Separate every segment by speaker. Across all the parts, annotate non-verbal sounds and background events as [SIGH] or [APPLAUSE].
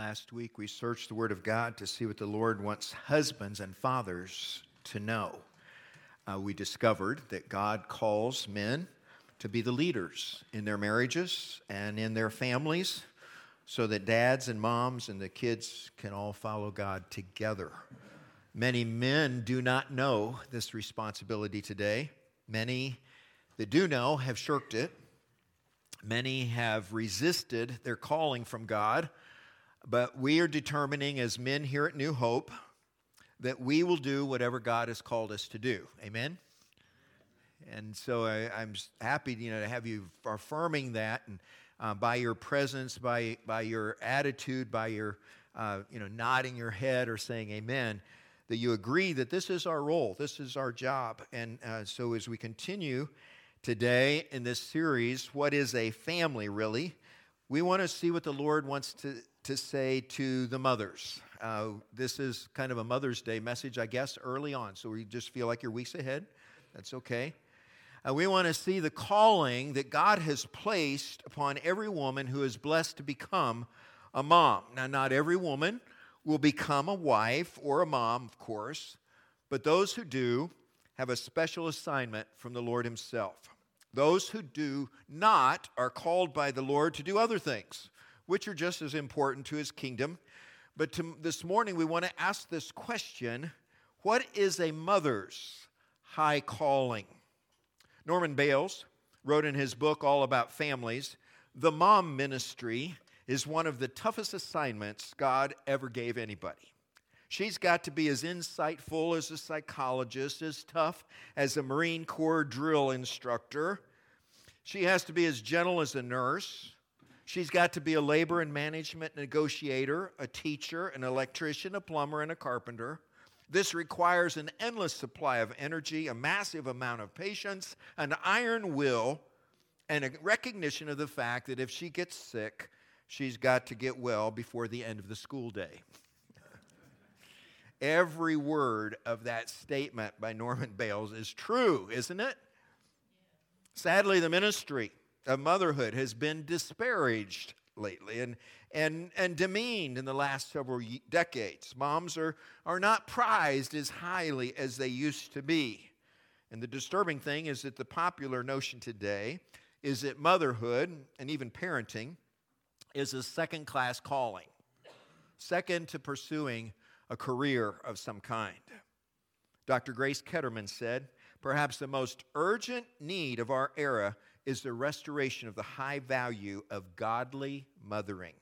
Speaker 1: Last week we searched the Word of God to see what the Lord wants husbands and fathers to know. Uh, we discovered that God calls men to be the leaders in their marriages and in their families so that dads and moms and the kids can all follow God together. Many men do not know this responsibility today. Many that do know have shirked it. Many have resisted their calling from God but we are determining as men here at New Hope that we will do whatever God has called us to do. Amen? And so I, am happy you know, to have you affirming that and uh, by your presence, by, by your attitude, by your uh, you know, nodding your head or saying amen, that you agree that this is our role, this is our job. And uh, so as we continue today in this series, What is a Family Really? We want to see what the Lord wants to to say to the mothers. Uh, this is kind of a Mother's Day message, I guess, early on. So we just feel like you're weeks ahead. That's okay. Uh, we want to see the calling that God has placed upon every woman who is blessed to become a mom. Now, not every woman will become a wife or a mom, of course, but those who do have a special assignment from the Lord Himself. Those who do not are called by the Lord to do other things which are just as important to his kingdom. But to, this morning, we want to ask this question What is a mother's high calling? Norman Bales wrote in his book all about families the mom ministry is one of the toughest assignments God ever gave anybody. She's got to be as insightful as a psychologist, as tough as a Marine Corps drill instructor. She has to be as gentle as a nurse. She's got to be a labor and management negotiator, a teacher, an electrician, a plumber, and a carpenter. This requires an endless supply of energy, a massive amount of patience, an iron will, and a recognition of the fact that if she gets sick, she's got to get well before the end of the school day. [LAUGHS] Every word of that statement by Norman Bales is true, isn't it? Sadly, the ministry of motherhood has been disparaged lately and, and, and demeaned in the last several decades. Moms are, are not prized as highly as they used to be. And the disturbing thing is that the popular notion today is that motherhood and even parenting is a second class calling, second to pursuing a career of some kind. Dr. Grace Ketterman said, Perhaps the most urgent need of our era is the restoration of the high value of godly mothering.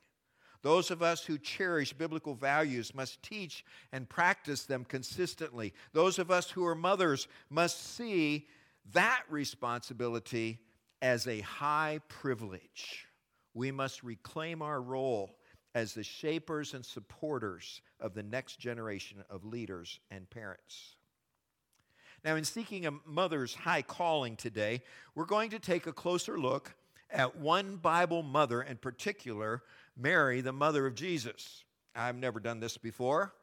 Speaker 1: Those of us who cherish biblical values must teach and practice them consistently. Those of us who are mothers must see that responsibility as a high privilege. We must reclaim our role as the shapers and supporters of the next generation of leaders and parents. Now, in seeking a mother's high calling today, we're going to take a closer look at one Bible mother in particular, Mary, the mother of Jesus. I've never done this before,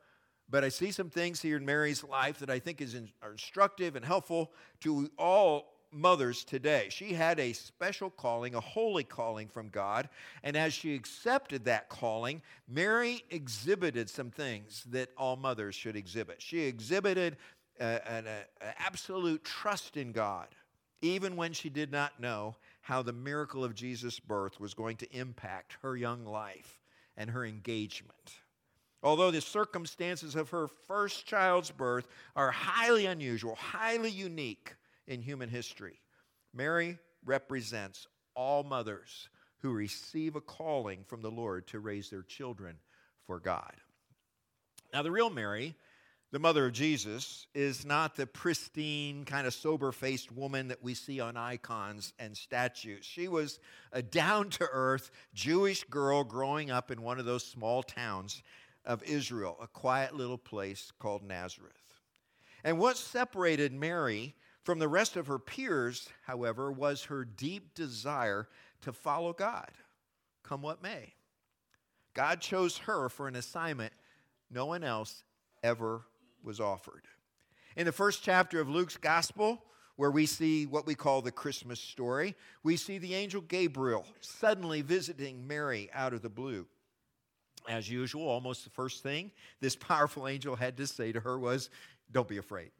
Speaker 1: but I see some things here in Mary's life that I think is instructive and helpful to all mothers today. She had a special calling, a holy calling from God, and as she accepted that calling, Mary exhibited some things that all mothers should exhibit. She exhibited an absolute trust in God, even when she did not know how the miracle of Jesus' birth was going to impact her young life and her engagement. Although the circumstances of her first child's birth are highly unusual, highly unique in human history, Mary represents all mothers who receive a calling from the Lord to raise their children for God. Now, the real Mary the mother of Jesus, is not the pristine, kind of sober faced woman that we see on icons and statues. She was a down to earth Jewish girl growing up in one of those small towns of Israel, a quiet little place called Nazareth. And what separated Mary from the rest of her peers, however, was her deep desire to follow God, come what may. God chose her for an assignment no one else ever was offered. In the first chapter of Luke's gospel, where we see what we call the Christmas story, we see the angel Gabriel suddenly visiting Mary out of the blue. As usual, almost the first thing this powerful angel had to say to her was, Don't be afraid.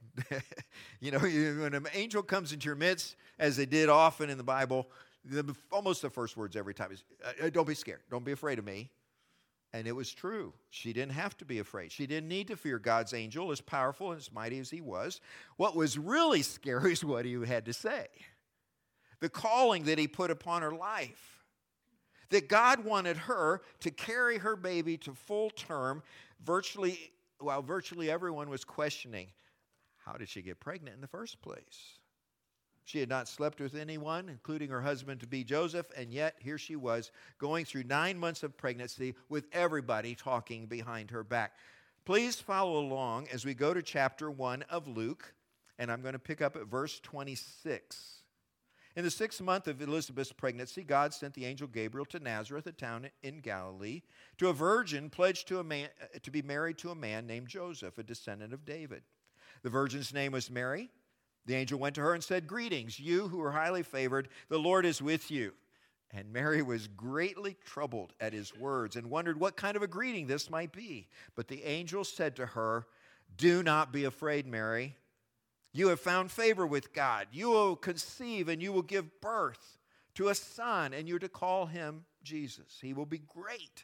Speaker 1: [LAUGHS] you know, when an angel comes into your midst, as they did often in the Bible, the, almost the first words every time is, uh, uh, Don't be scared. Don't be afraid of me. And it was true. She didn't have to be afraid. She didn't need to fear God's angel, as powerful and as mighty as he was. What was really [LAUGHS] scary is what he had to say the calling that he put upon her life that God wanted her to carry her baby to full term, virtually, while virtually everyone was questioning how did she get pregnant in the first place? She had not slept with anyone, including her husband to be Joseph, and yet here she was going through nine months of pregnancy with everybody talking behind her back. Please follow along as we go to chapter 1 of Luke, and I'm going to pick up at verse 26. In the sixth month of Elizabeth's pregnancy, God sent the angel Gabriel to Nazareth, a town in Galilee, to a virgin pledged to, a man, to be married to a man named Joseph, a descendant of David. The virgin's name was Mary. The angel went to her and said, Greetings, you who are highly favored, the Lord is with you. And Mary was greatly troubled at his words and wondered what kind of a greeting this might be. But the angel said to her, Do not be afraid, Mary. You have found favor with God. You will conceive and you will give birth to a son, and you're to call him Jesus. He will be great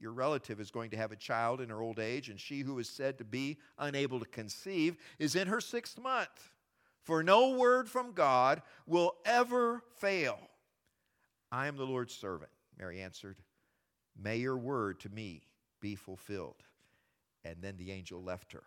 Speaker 1: your relative, is going to have a child in her old age, and she who is said to be unable to conceive is in her sixth month. For no word from God will ever fail. I am the Lord's servant, Mary answered. May your word to me be fulfilled and then the angel left her.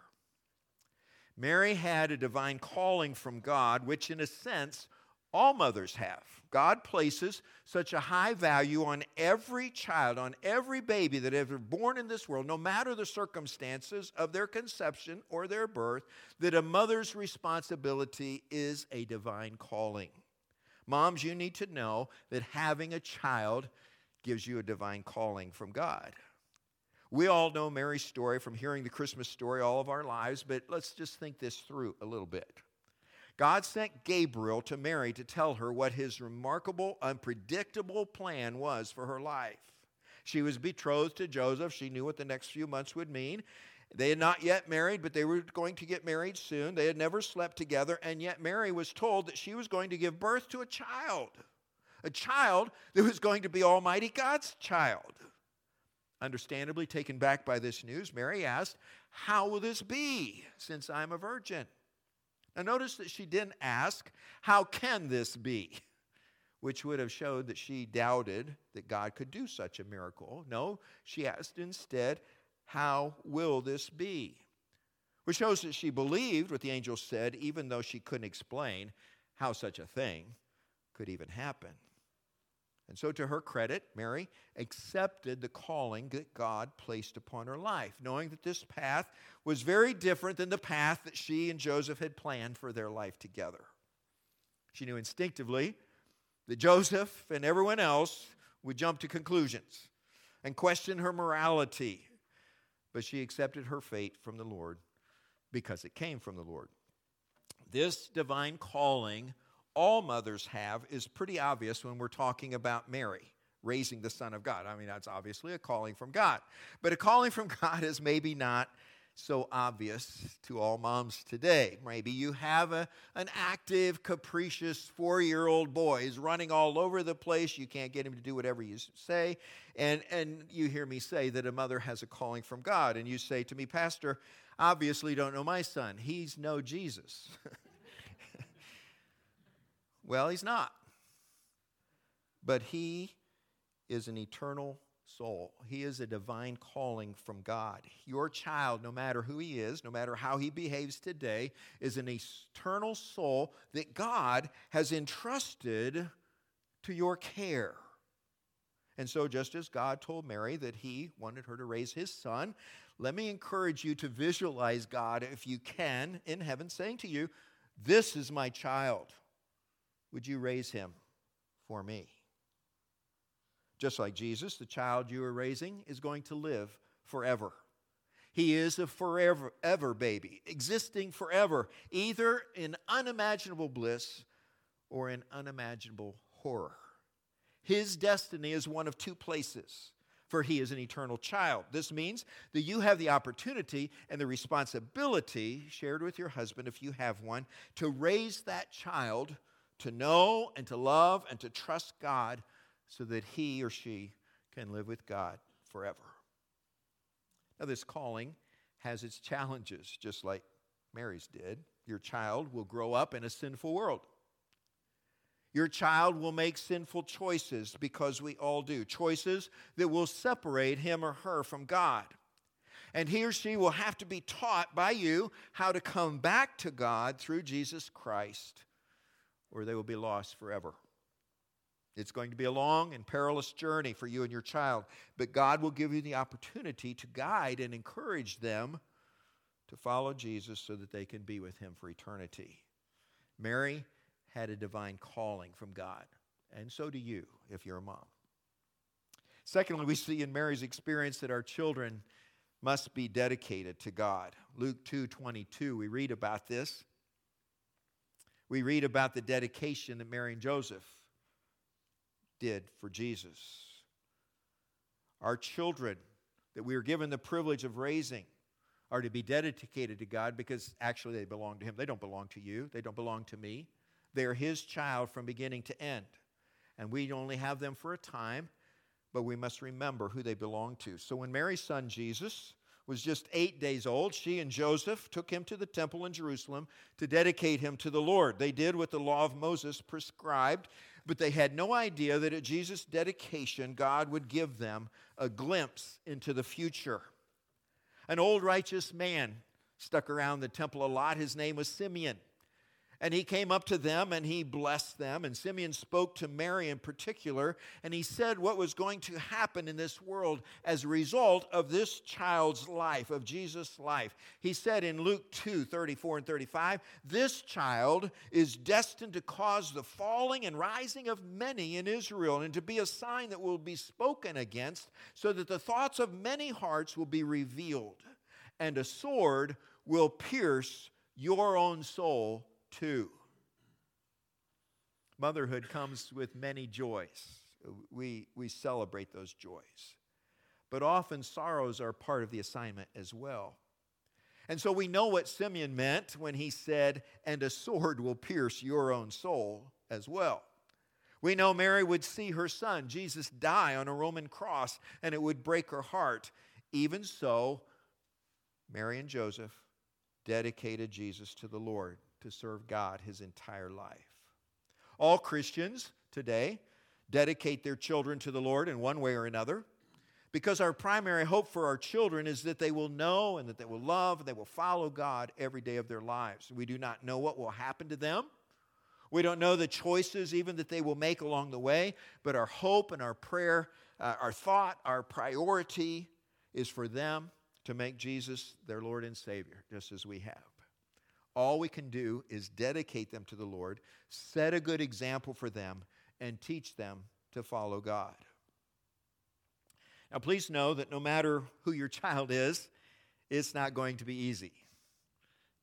Speaker 1: Mary had a divine calling from God, which in a sense all mothers have. God places such a high value on every child, on every baby that ever born in this world, no matter the circumstances of their conception or their birth, that a mother's responsibility is a divine calling. Moms, you need to know that having a child gives you a divine calling from God. We all know Mary's story from hearing the Christmas story all of our lives, but let's just think this through a little bit. God sent Gabriel to Mary to tell her what his remarkable, unpredictable plan was for her life. She was betrothed to Joseph. She knew what the next few months would mean. They had not yet married, but they were going to get married soon. They had never slept together, and yet Mary was told that she was going to give birth to a child, a child that was going to be Almighty God's child. Understandably taken back by this news, Mary asked, How will this be since I'm a virgin? Now, notice that she didn't ask, How can this be? [LAUGHS] Which would have showed that she doubted that God could do such a miracle. No, she asked instead, How will this be? Which shows that she believed what the angel said, even though she couldn't explain how such a thing could even happen. And so, to her credit, Mary accepted the calling that God placed upon her life, knowing that this path was very different than the path that she and Joseph had planned for their life together. She knew instinctively that Joseph and everyone else would jump to conclusions and question her morality, but she accepted her fate from the Lord because it came from the Lord. This divine calling all mothers have is pretty obvious when we're talking about Mary raising the Son of God. I mean, that's obviously a calling from God. But a calling from [LAUGHS] God is maybe not so obvious to all moms today. Maybe you have a, an active, capricious four year old boy. He's running all over the place. You can't get him to do whatever you say. And, and you hear me say that a mother has a calling from God. And you say to me, Pastor, obviously don't know my son. He's no Jesus. [LAUGHS] Well, he's not. But he is an eternal soul. He is a divine calling from God. Your child, no matter who he is, no matter how he behaves today, is an eternal soul that God has entrusted to your care. And so, just as God told Mary that he wanted her to raise his son, let me encourage you to visualize God, if you can, in heaven, saying to you, This is my child. Would you raise him for me? Just like Jesus, the child you are raising is going to live forever. He is a forever ever baby, existing forever, either in unimaginable bliss or in unimaginable horror. His destiny is one of two places, for he is an eternal child. This means that you have the opportunity and the responsibility, shared with your husband if you have one, to raise that child to know and to love and to trust God so that he or she can live with God forever. Now, this calling has its challenges, just like Mary's did. Your child will grow up in a sinful world. Your child will make sinful choices because we all do, choices that will separate him or her from God. And he or she will have to be taught by you how to come back to God through Jesus Christ, or they will be lost forever. It's going to be a long and perilous journey for you and your child, but God will give you the opportunity to guide and encourage them to follow Jesus so that they can be with him for eternity. Mary had a divine calling from God, and so do you if you're a mom. Secondly, we see in Mary's experience that our children must be dedicated to God. Luke 2:22, we read about this. We read about the dedication that Mary and Joseph did for Jesus. Our children that we are given the privilege of raising are to be dedicated to God because actually they belong to Him. They don't belong to you, they don't belong to me. They're His child from beginning to end. And we only have them for a time, but we must remember who they belong to. So when Mary's son Jesus was just eight days old, she and Joseph took him to the temple in Jerusalem to dedicate him to the Lord. They did what the law of Moses prescribed, but they had no idea that at Jesus' dedication, God would give them a glimpse into the future. An old righteous man stuck around the temple a lot. His name was Simeon. And he came up to them and he blessed them. And Simeon spoke to Mary in particular, and he said what was going to happen in this world as a result of this child's life, of Jesus' life. He said in Luke 2 34 and 35, This child is destined to cause the falling and rising of many in Israel, and to be a sign that will be spoken against, so that the thoughts of many hearts will be revealed, and a sword will pierce your own soul Two, motherhood comes with many joys. We, we celebrate those joys. But often sorrows are part of the assignment as well. And so we know what Simeon meant when he said, and a sword will pierce your own soul as well. We know Mary would see her son, Jesus, die on a Roman cross, and it would break her heart. Even so, Mary and Joseph dedicated Jesus to the Lord to serve God his entire life. All Christians today dedicate their children to the Lord in one way or another because our primary hope for our children is that they will know and that they will love and they will follow God every day of their lives. We do not know what will happen to them. We don't know the choices even that they will make along the way, but our hope and our prayer, uh, our thought, our priority is for them to make Jesus their Lord and Savior, just as we have. All we can do is dedicate them to the Lord, set a good example for them, and teach them to follow God. Now, please know that no matter who your child is, it's not going to be easy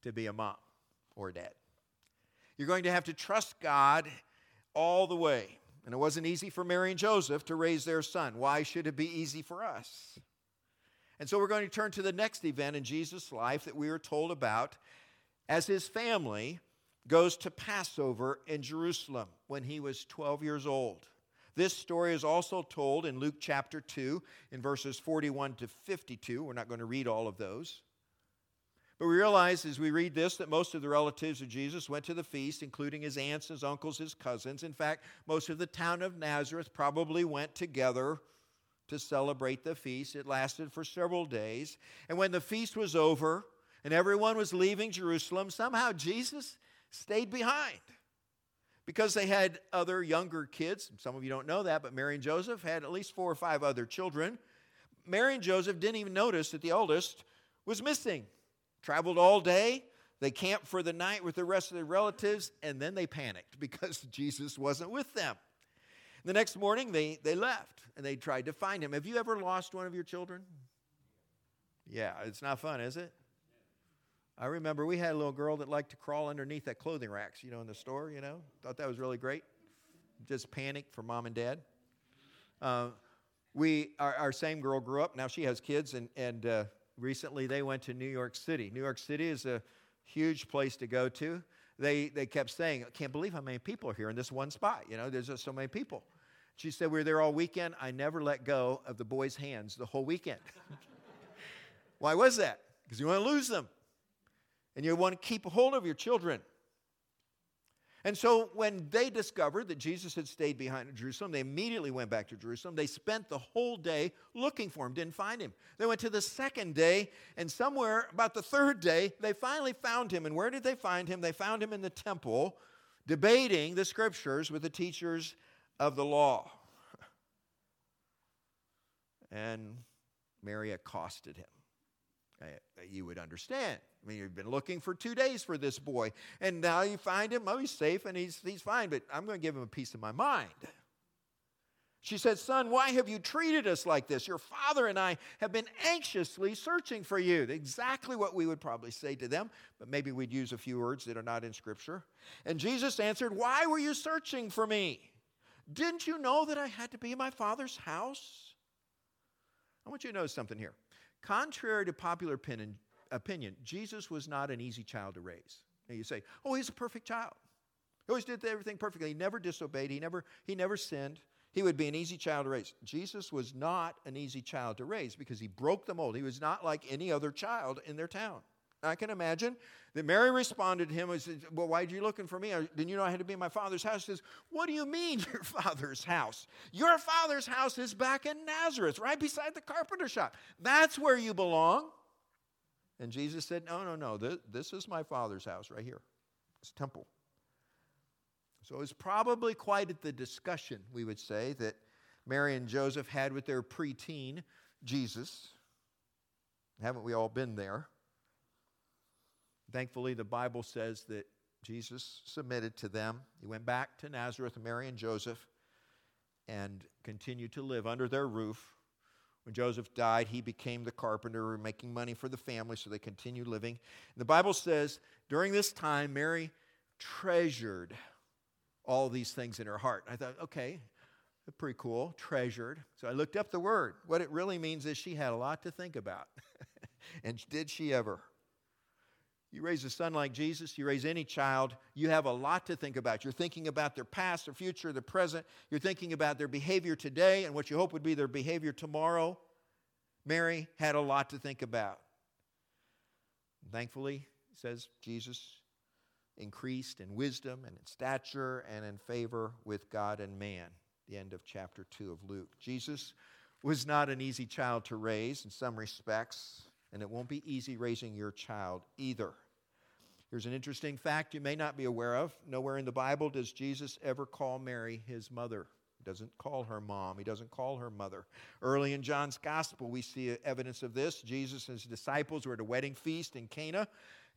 Speaker 1: to be a mom or dad. You're going to have to trust God all the way. And it wasn't easy for Mary and Joseph to raise their son. Why should it be easy for us? And so we're going to turn to the next event in Jesus' life that we are told about as his family goes to Passover in Jerusalem when he was 12 years old. This story is also told in Luke chapter 2 in verses 41 to 52. We're not going to read all of those. But we realize as we read this that most of the relatives of Jesus went to the feast, including his aunts, his uncles, his cousins. In fact, most of the town of Nazareth probably went together to celebrate the feast. It lasted for several days. And when the feast was over, and everyone was leaving Jerusalem, somehow Jesus stayed behind because they had other younger kids. Some of you don't know that, but Mary and Joseph had at least four or five other children. Mary and Joseph didn't even notice that the eldest was missing. Traveled all day. They camped for the night with the rest of their relatives, and then they panicked [LAUGHS] because Jesus wasn't with them. The next morning, they, they left and they tried to find him. Have you ever lost one of your children? Yeah, it's not fun, is it? I remember we had a little girl that liked to crawl underneath that clothing racks, you know, in the store, you know. Thought that was really great. Just panicked for mom and dad. Uh, we, our, our, same girl grew up. Now she has kids, and, and uh, recently they went to New York City. New York City is a huge place to go to. They, they kept saying, I can't believe how many people are here in this one spot. You know, there's just so many people. She said, We were there all weekend. I never let go of the boys' hands the whole weekend. [LAUGHS] Why was that? Because you want to lose them. And you want to keep hold of your children. And so when they discovered that Jesus had stayed behind in Jerusalem, they immediately went back to Jerusalem. They spent the whole day looking for him, didn't find him. They went to the second day, and somewhere about the third day, they finally found him. And where did they find him? They found him in the temple, debating the scriptures with the teachers of the law. And Mary accosted him. You would understand. I mean, you've been looking for two days for this boy, and now you find him. Oh, he's safe and he's, he's fine, but I'm going to give him a piece of my mind. She said, Son, why have you treated us like this? Your father and I have been anxiously searching for you. Exactly what we would probably say to them, but maybe we'd use a few words that are not in Scripture. And Jesus answered, Why were you searching for me? Didn't you know that I had to be in my father's house? I want you to know something here. Contrary to popular opinion, opinion, Jesus was not an easy child to raise. You say, oh, he's a perfect child. He always did everything perfectly. He never disobeyed. He never, he never sinned. He would be an easy child to raise. Jesus was not an easy child to raise because he broke the mold. He was not like any other child in their town. I can imagine that Mary responded to him and said, Well, why are you looking for me? Didn't you know I had to be in my father's house? He says, What do you mean, [LAUGHS] your father's house? Your father's house is back in Nazareth, right beside the carpenter shop. That's where you belong. And Jesus said, No, no, no. This, this is my Father's house right here. It's temple. So it was probably quite at the discussion, we would say, that Mary and Joseph had with their preteen Jesus. Haven't we all been there? Thankfully, the Bible says that Jesus submitted to them. He went back to Nazareth, Mary and Joseph, and continued to live under their roof when Joseph died, he became the carpenter, making money for the family, so they continued living. And the Bible says during this time, Mary treasured all these things in her heart. I thought, okay, pretty cool, treasured. So I looked up the word. What it really means is she had a lot to think about. [LAUGHS] and did she ever? You raise a son like Jesus, you raise any child, you have a lot to think about. You're thinking about their past, their future, their present. You're thinking about their behavior today and what you hope would be their behavior tomorrow. Mary had a lot to think about. Thankfully, says Jesus increased in wisdom and in stature and in favor with God and man. The end of chapter 2 of Luke. Jesus was not an easy child to raise in some respects and it won't be easy raising your child either. Here's an interesting fact you may not be aware of. Nowhere in the Bible does Jesus ever call Mary his mother. He doesn't call her mom. He doesn't call her mother. Early in John's gospel, we see evidence of this. Jesus and his disciples were at a wedding feast in Cana,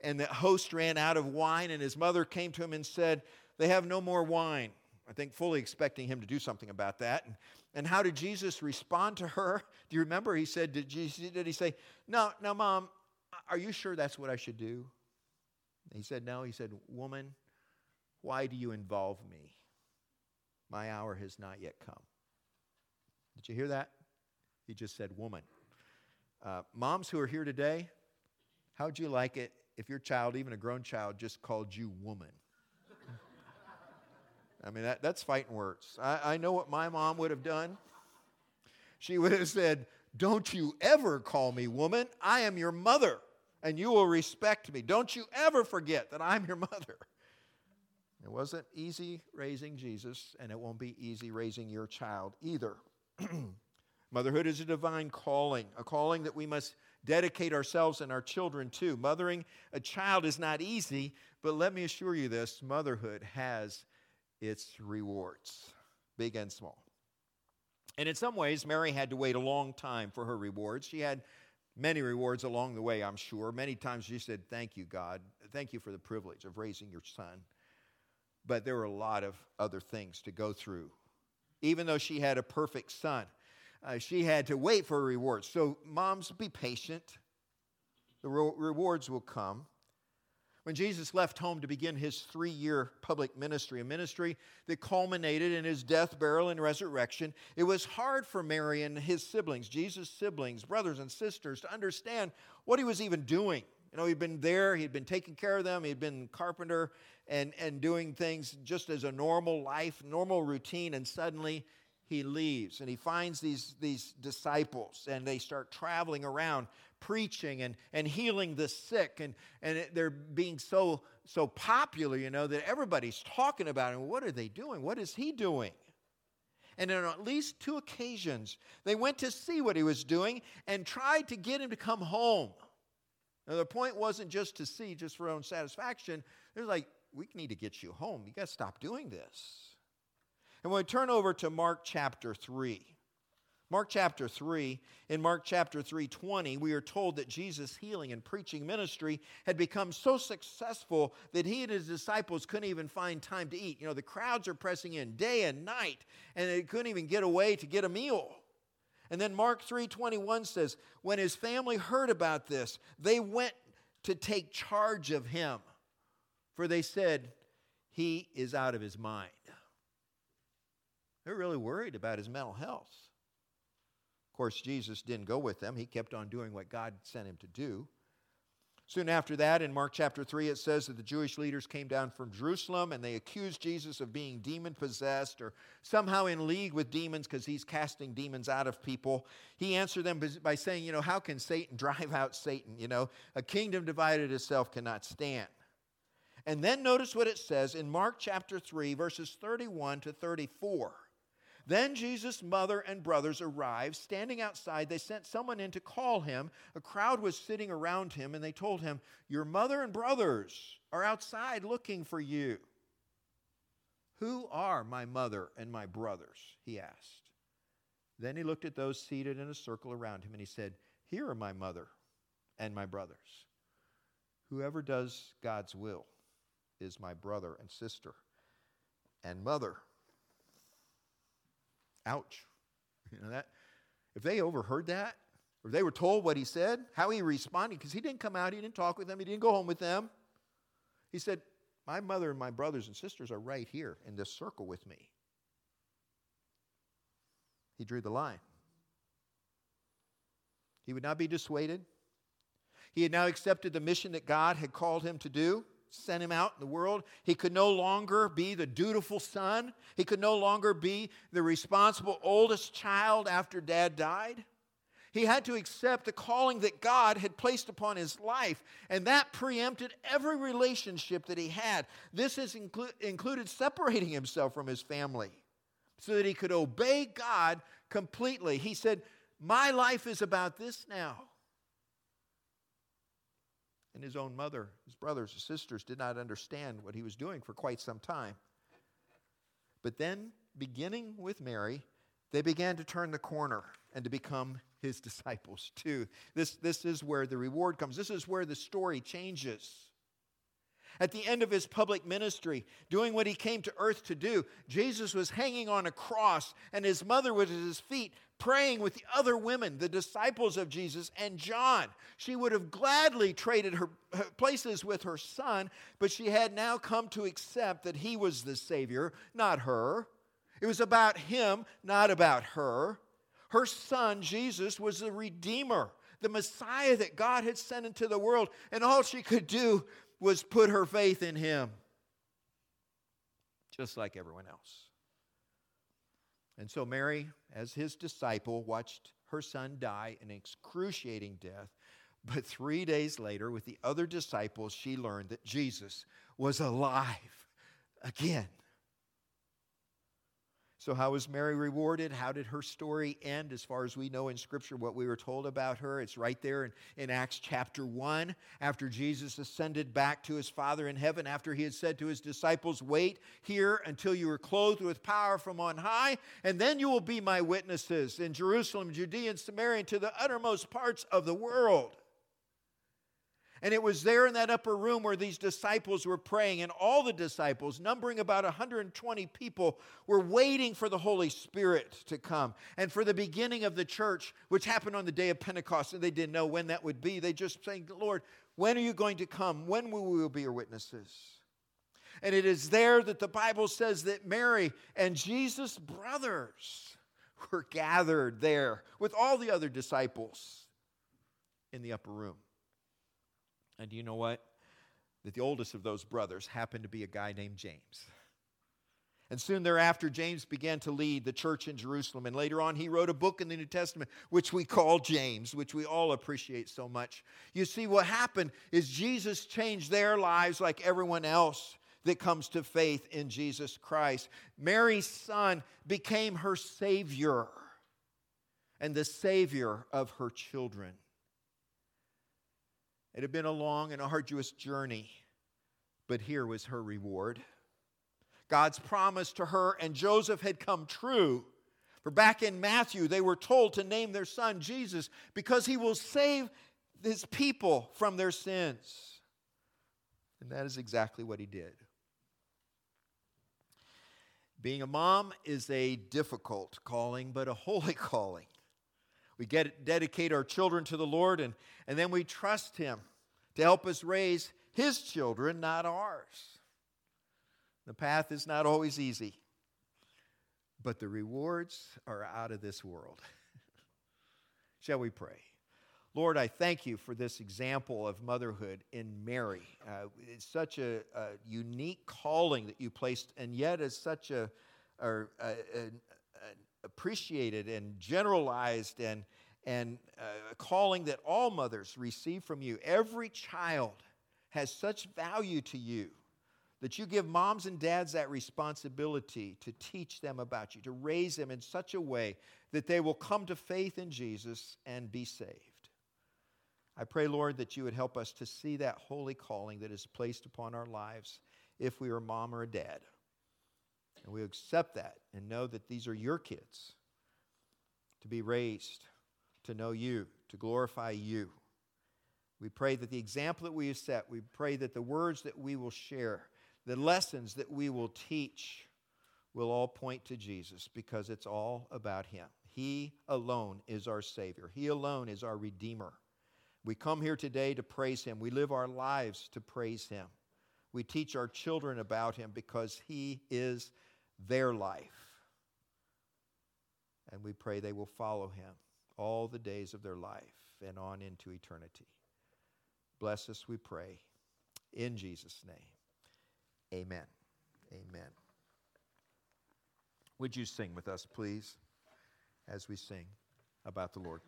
Speaker 1: and the host ran out of wine, and his mother came to him and said, They have no more wine. I think fully expecting him to do something about that. And, and how did Jesus respond to her? [LAUGHS] Do you remember? He said, Did, Jesus, did he say, No, no, mom, are you sure that's what I should do? he said, No. He said, Woman, why do you involve me? My hour has not yet come. Did you hear that? He just said, Woman. Uh, moms who are here today, how'd you like it if your child, even a grown child, just called you woman? I mean, that, that's fighting words. I, I know what my mom would have done. She would have said, Don't you ever call me woman. I am your mother, and you will respect me. Don't you ever forget that I'm your mother. It wasn't easy raising Jesus, and it won't be easy raising your child either. [CLEARS THROAT] Motherhood is a divine calling, a calling that we must dedicate ourselves and our children to. Mothering a child is not easy, but let me assure you this motherhood has its rewards, big and small. And in some ways, Mary had to wait a long time for her rewards. She had Many rewards along the way, I'm sure. Many times she said, Thank you, God. Thank you for the privilege of raising your son. But there were a lot of other things to go through. Even though she had a perfect son, uh, she had to wait for rewards. So, moms, be patient. The re- rewards will come. When Jesus left home to begin his three year public ministry, a ministry that culminated in his death, burial, and resurrection, it was hard for Mary and his siblings, Jesus' siblings, brothers and sisters, to understand what he was even doing. You know, he'd been there, he'd been taking care of them, he'd been carpenter and, and doing things just as a normal life, normal routine, and suddenly he leaves and he finds these, these disciples and they start traveling around preaching and, and healing the sick and, and they're being so so popular you know that everybody's talking about him. What are they doing? What is he doing? And on at least two occasions they went to see what he was doing and tried to get him to come home. Now the point wasn't just to see just for own satisfaction. They're like we need to get you home. You got to stop doing this and when we turn over to Mark chapter 3, Mark chapter 3, in Mark chapter 3 20, we are told that Jesus' healing and preaching ministry had become so successful that he and his disciples couldn't even find time to eat. You know, the crowds are pressing in day and night, and they couldn't even get away to get a meal. And then Mark 3:21 says, when his family heard about this, they went to take charge of him. For they said, he is out of his mind. They're really worried about his mental health. Of course, Jesus didn't go with them. He kept on doing what God sent him to do. Soon after that, in Mark chapter 3, it says that the Jewish leaders came down from Jerusalem and they accused Jesus of being demon possessed or somehow in league with demons because he's casting demons out of people. He answered them by saying, You know, how can Satan [LAUGHS] drive out Satan? You know, a kingdom divided itself cannot stand. And then notice what it says in Mark chapter 3, verses 31 to 34. Then Jesus' mother and brothers arrived. Standing outside, they sent someone in to call him. A crowd was sitting around him, and they told him, Your mother and brothers are outside looking for you. Who are my mother and my brothers? He asked. Then he looked at those seated in a circle around him, and he said, Here are my mother and my brothers. Whoever does God's will is my brother and sister and mother. Ouch. You know that? If they overheard that, or they were told what he said, how he responded, because he didn't come out, he didn't talk with them, he didn't go home with them. He said, My mother and my brothers and sisters are right here in this circle with me. He drew the line. He would not be dissuaded. He had now accepted the mission that God had called him to do sent him out in the world. He could no longer be the dutiful son. He could no longer be the responsible oldest child after dad died. He had to accept the calling that God had placed upon his life, and that preempted every relationship that he had. This has inclu- included separating himself from his family so that he could obey God completely. He said, My life is about this now and his own mother, his brothers, his sisters did not understand what he was doing for quite some time. But then, beginning with Mary, they began to turn the corner and to become his [LAUGHS] disciples too. This, this is where the reward comes. This is where the story changes. At the end of his public ministry, doing what he came to earth to do, Jesus was hanging on a cross, and his mother was at his feet, praying with the other women, the disciples of Jesus, and John. She would have gladly traded her, places with her son, but she had now come to accept that he was the Savior, not her. It was about him, not about her. Her son, Jesus, was the Redeemer, the Messiah that God had sent into the world, and all she could do was put her faith in him, just like everyone else. And so Mary, as his disciple, watched her son die an excruciating death. But three days later, with the other disciples, she learned that Jesus was alive again. So, how was Mary rewarded? How did her story end as far as we know in Scripture what we were told about her? It's right there in, in Acts chapter 1. After Jesus ascended back to his Father in heaven, after he had said to his disciples, Wait here until you are clothed with power from on high, and then you will be my witnesses in Jerusalem, Judea, and Samaria, and to the uttermost parts of the world. And it was there in that upper room where these disciples were praying, and all the disciples, numbering about 120 people, were waiting for the Holy Spirit to come and for the beginning of the church, which happened on the day of Pentecost. And they didn't know when that would be. They just saying, Lord, when are you going to come? When will we be your witnesses? And it is there that the Bible says that Mary and Jesus' brothers were gathered there with all the other disciples in the upper room. And do you know what? That the oldest of those brothers happened to be a guy named James. And soon thereafter, James began to lead the church in Jerusalem. And later on, he wrote a book in the New Testament, which we call James, which we all appreciate so much. You see, what happened is Jesus changed their lives like everyone else that comes to faith in Jesus Christ. Mary's son became her Savior and the Savior of her children. It had been a long and arduous journey, but here was her reward. God's promise to her and Joseph had come true. For back in Matthew, they were told to name their son Jesus because he will save his people from their sins. And that is exactly what he did. Being a mom is a difficult calling, but a holy [LAUGHS] calling. We get, dedicate our children to the Lord, and, and then we trust Him to help us raise His children, not ours. The path is not always easy, but the rewards are out of this world. [LAUGHS] Shall we pray? Lord, I thank you for this example of motherhood in Mary. Uh, it's such a, a, unique calling that you placed, and yet is such a, a, a appreciated and generalized and, and uh, calling that all mothers receive from you. Every child has such value to you that you give moms and dads that responsibility to teach them about you, to raise them in such a way that they will come to faith in Jesus and be saved. I pray, Lord, that you would help us to see that holy calling that is placed upon our lives if we are a mom or a dad. And we accept that and know that these are your kids to be raised, to know you, to glorify you. We pray that the example that we have set, we pray that the words that we will share, the lessons that we will teach, will all point to Jesus because it's all about Him. He alone is our Savior, He alone is our Redeemer. We come here today to praise Him, we live our lives to praise Him. We teach our children about Him because He is their life. And we pray they will follow him all the days of their life and on into eternity. Bless us, we pray. In Jesus' name, amen. Amen. Would you sing with us, please, as we sing about the Lord?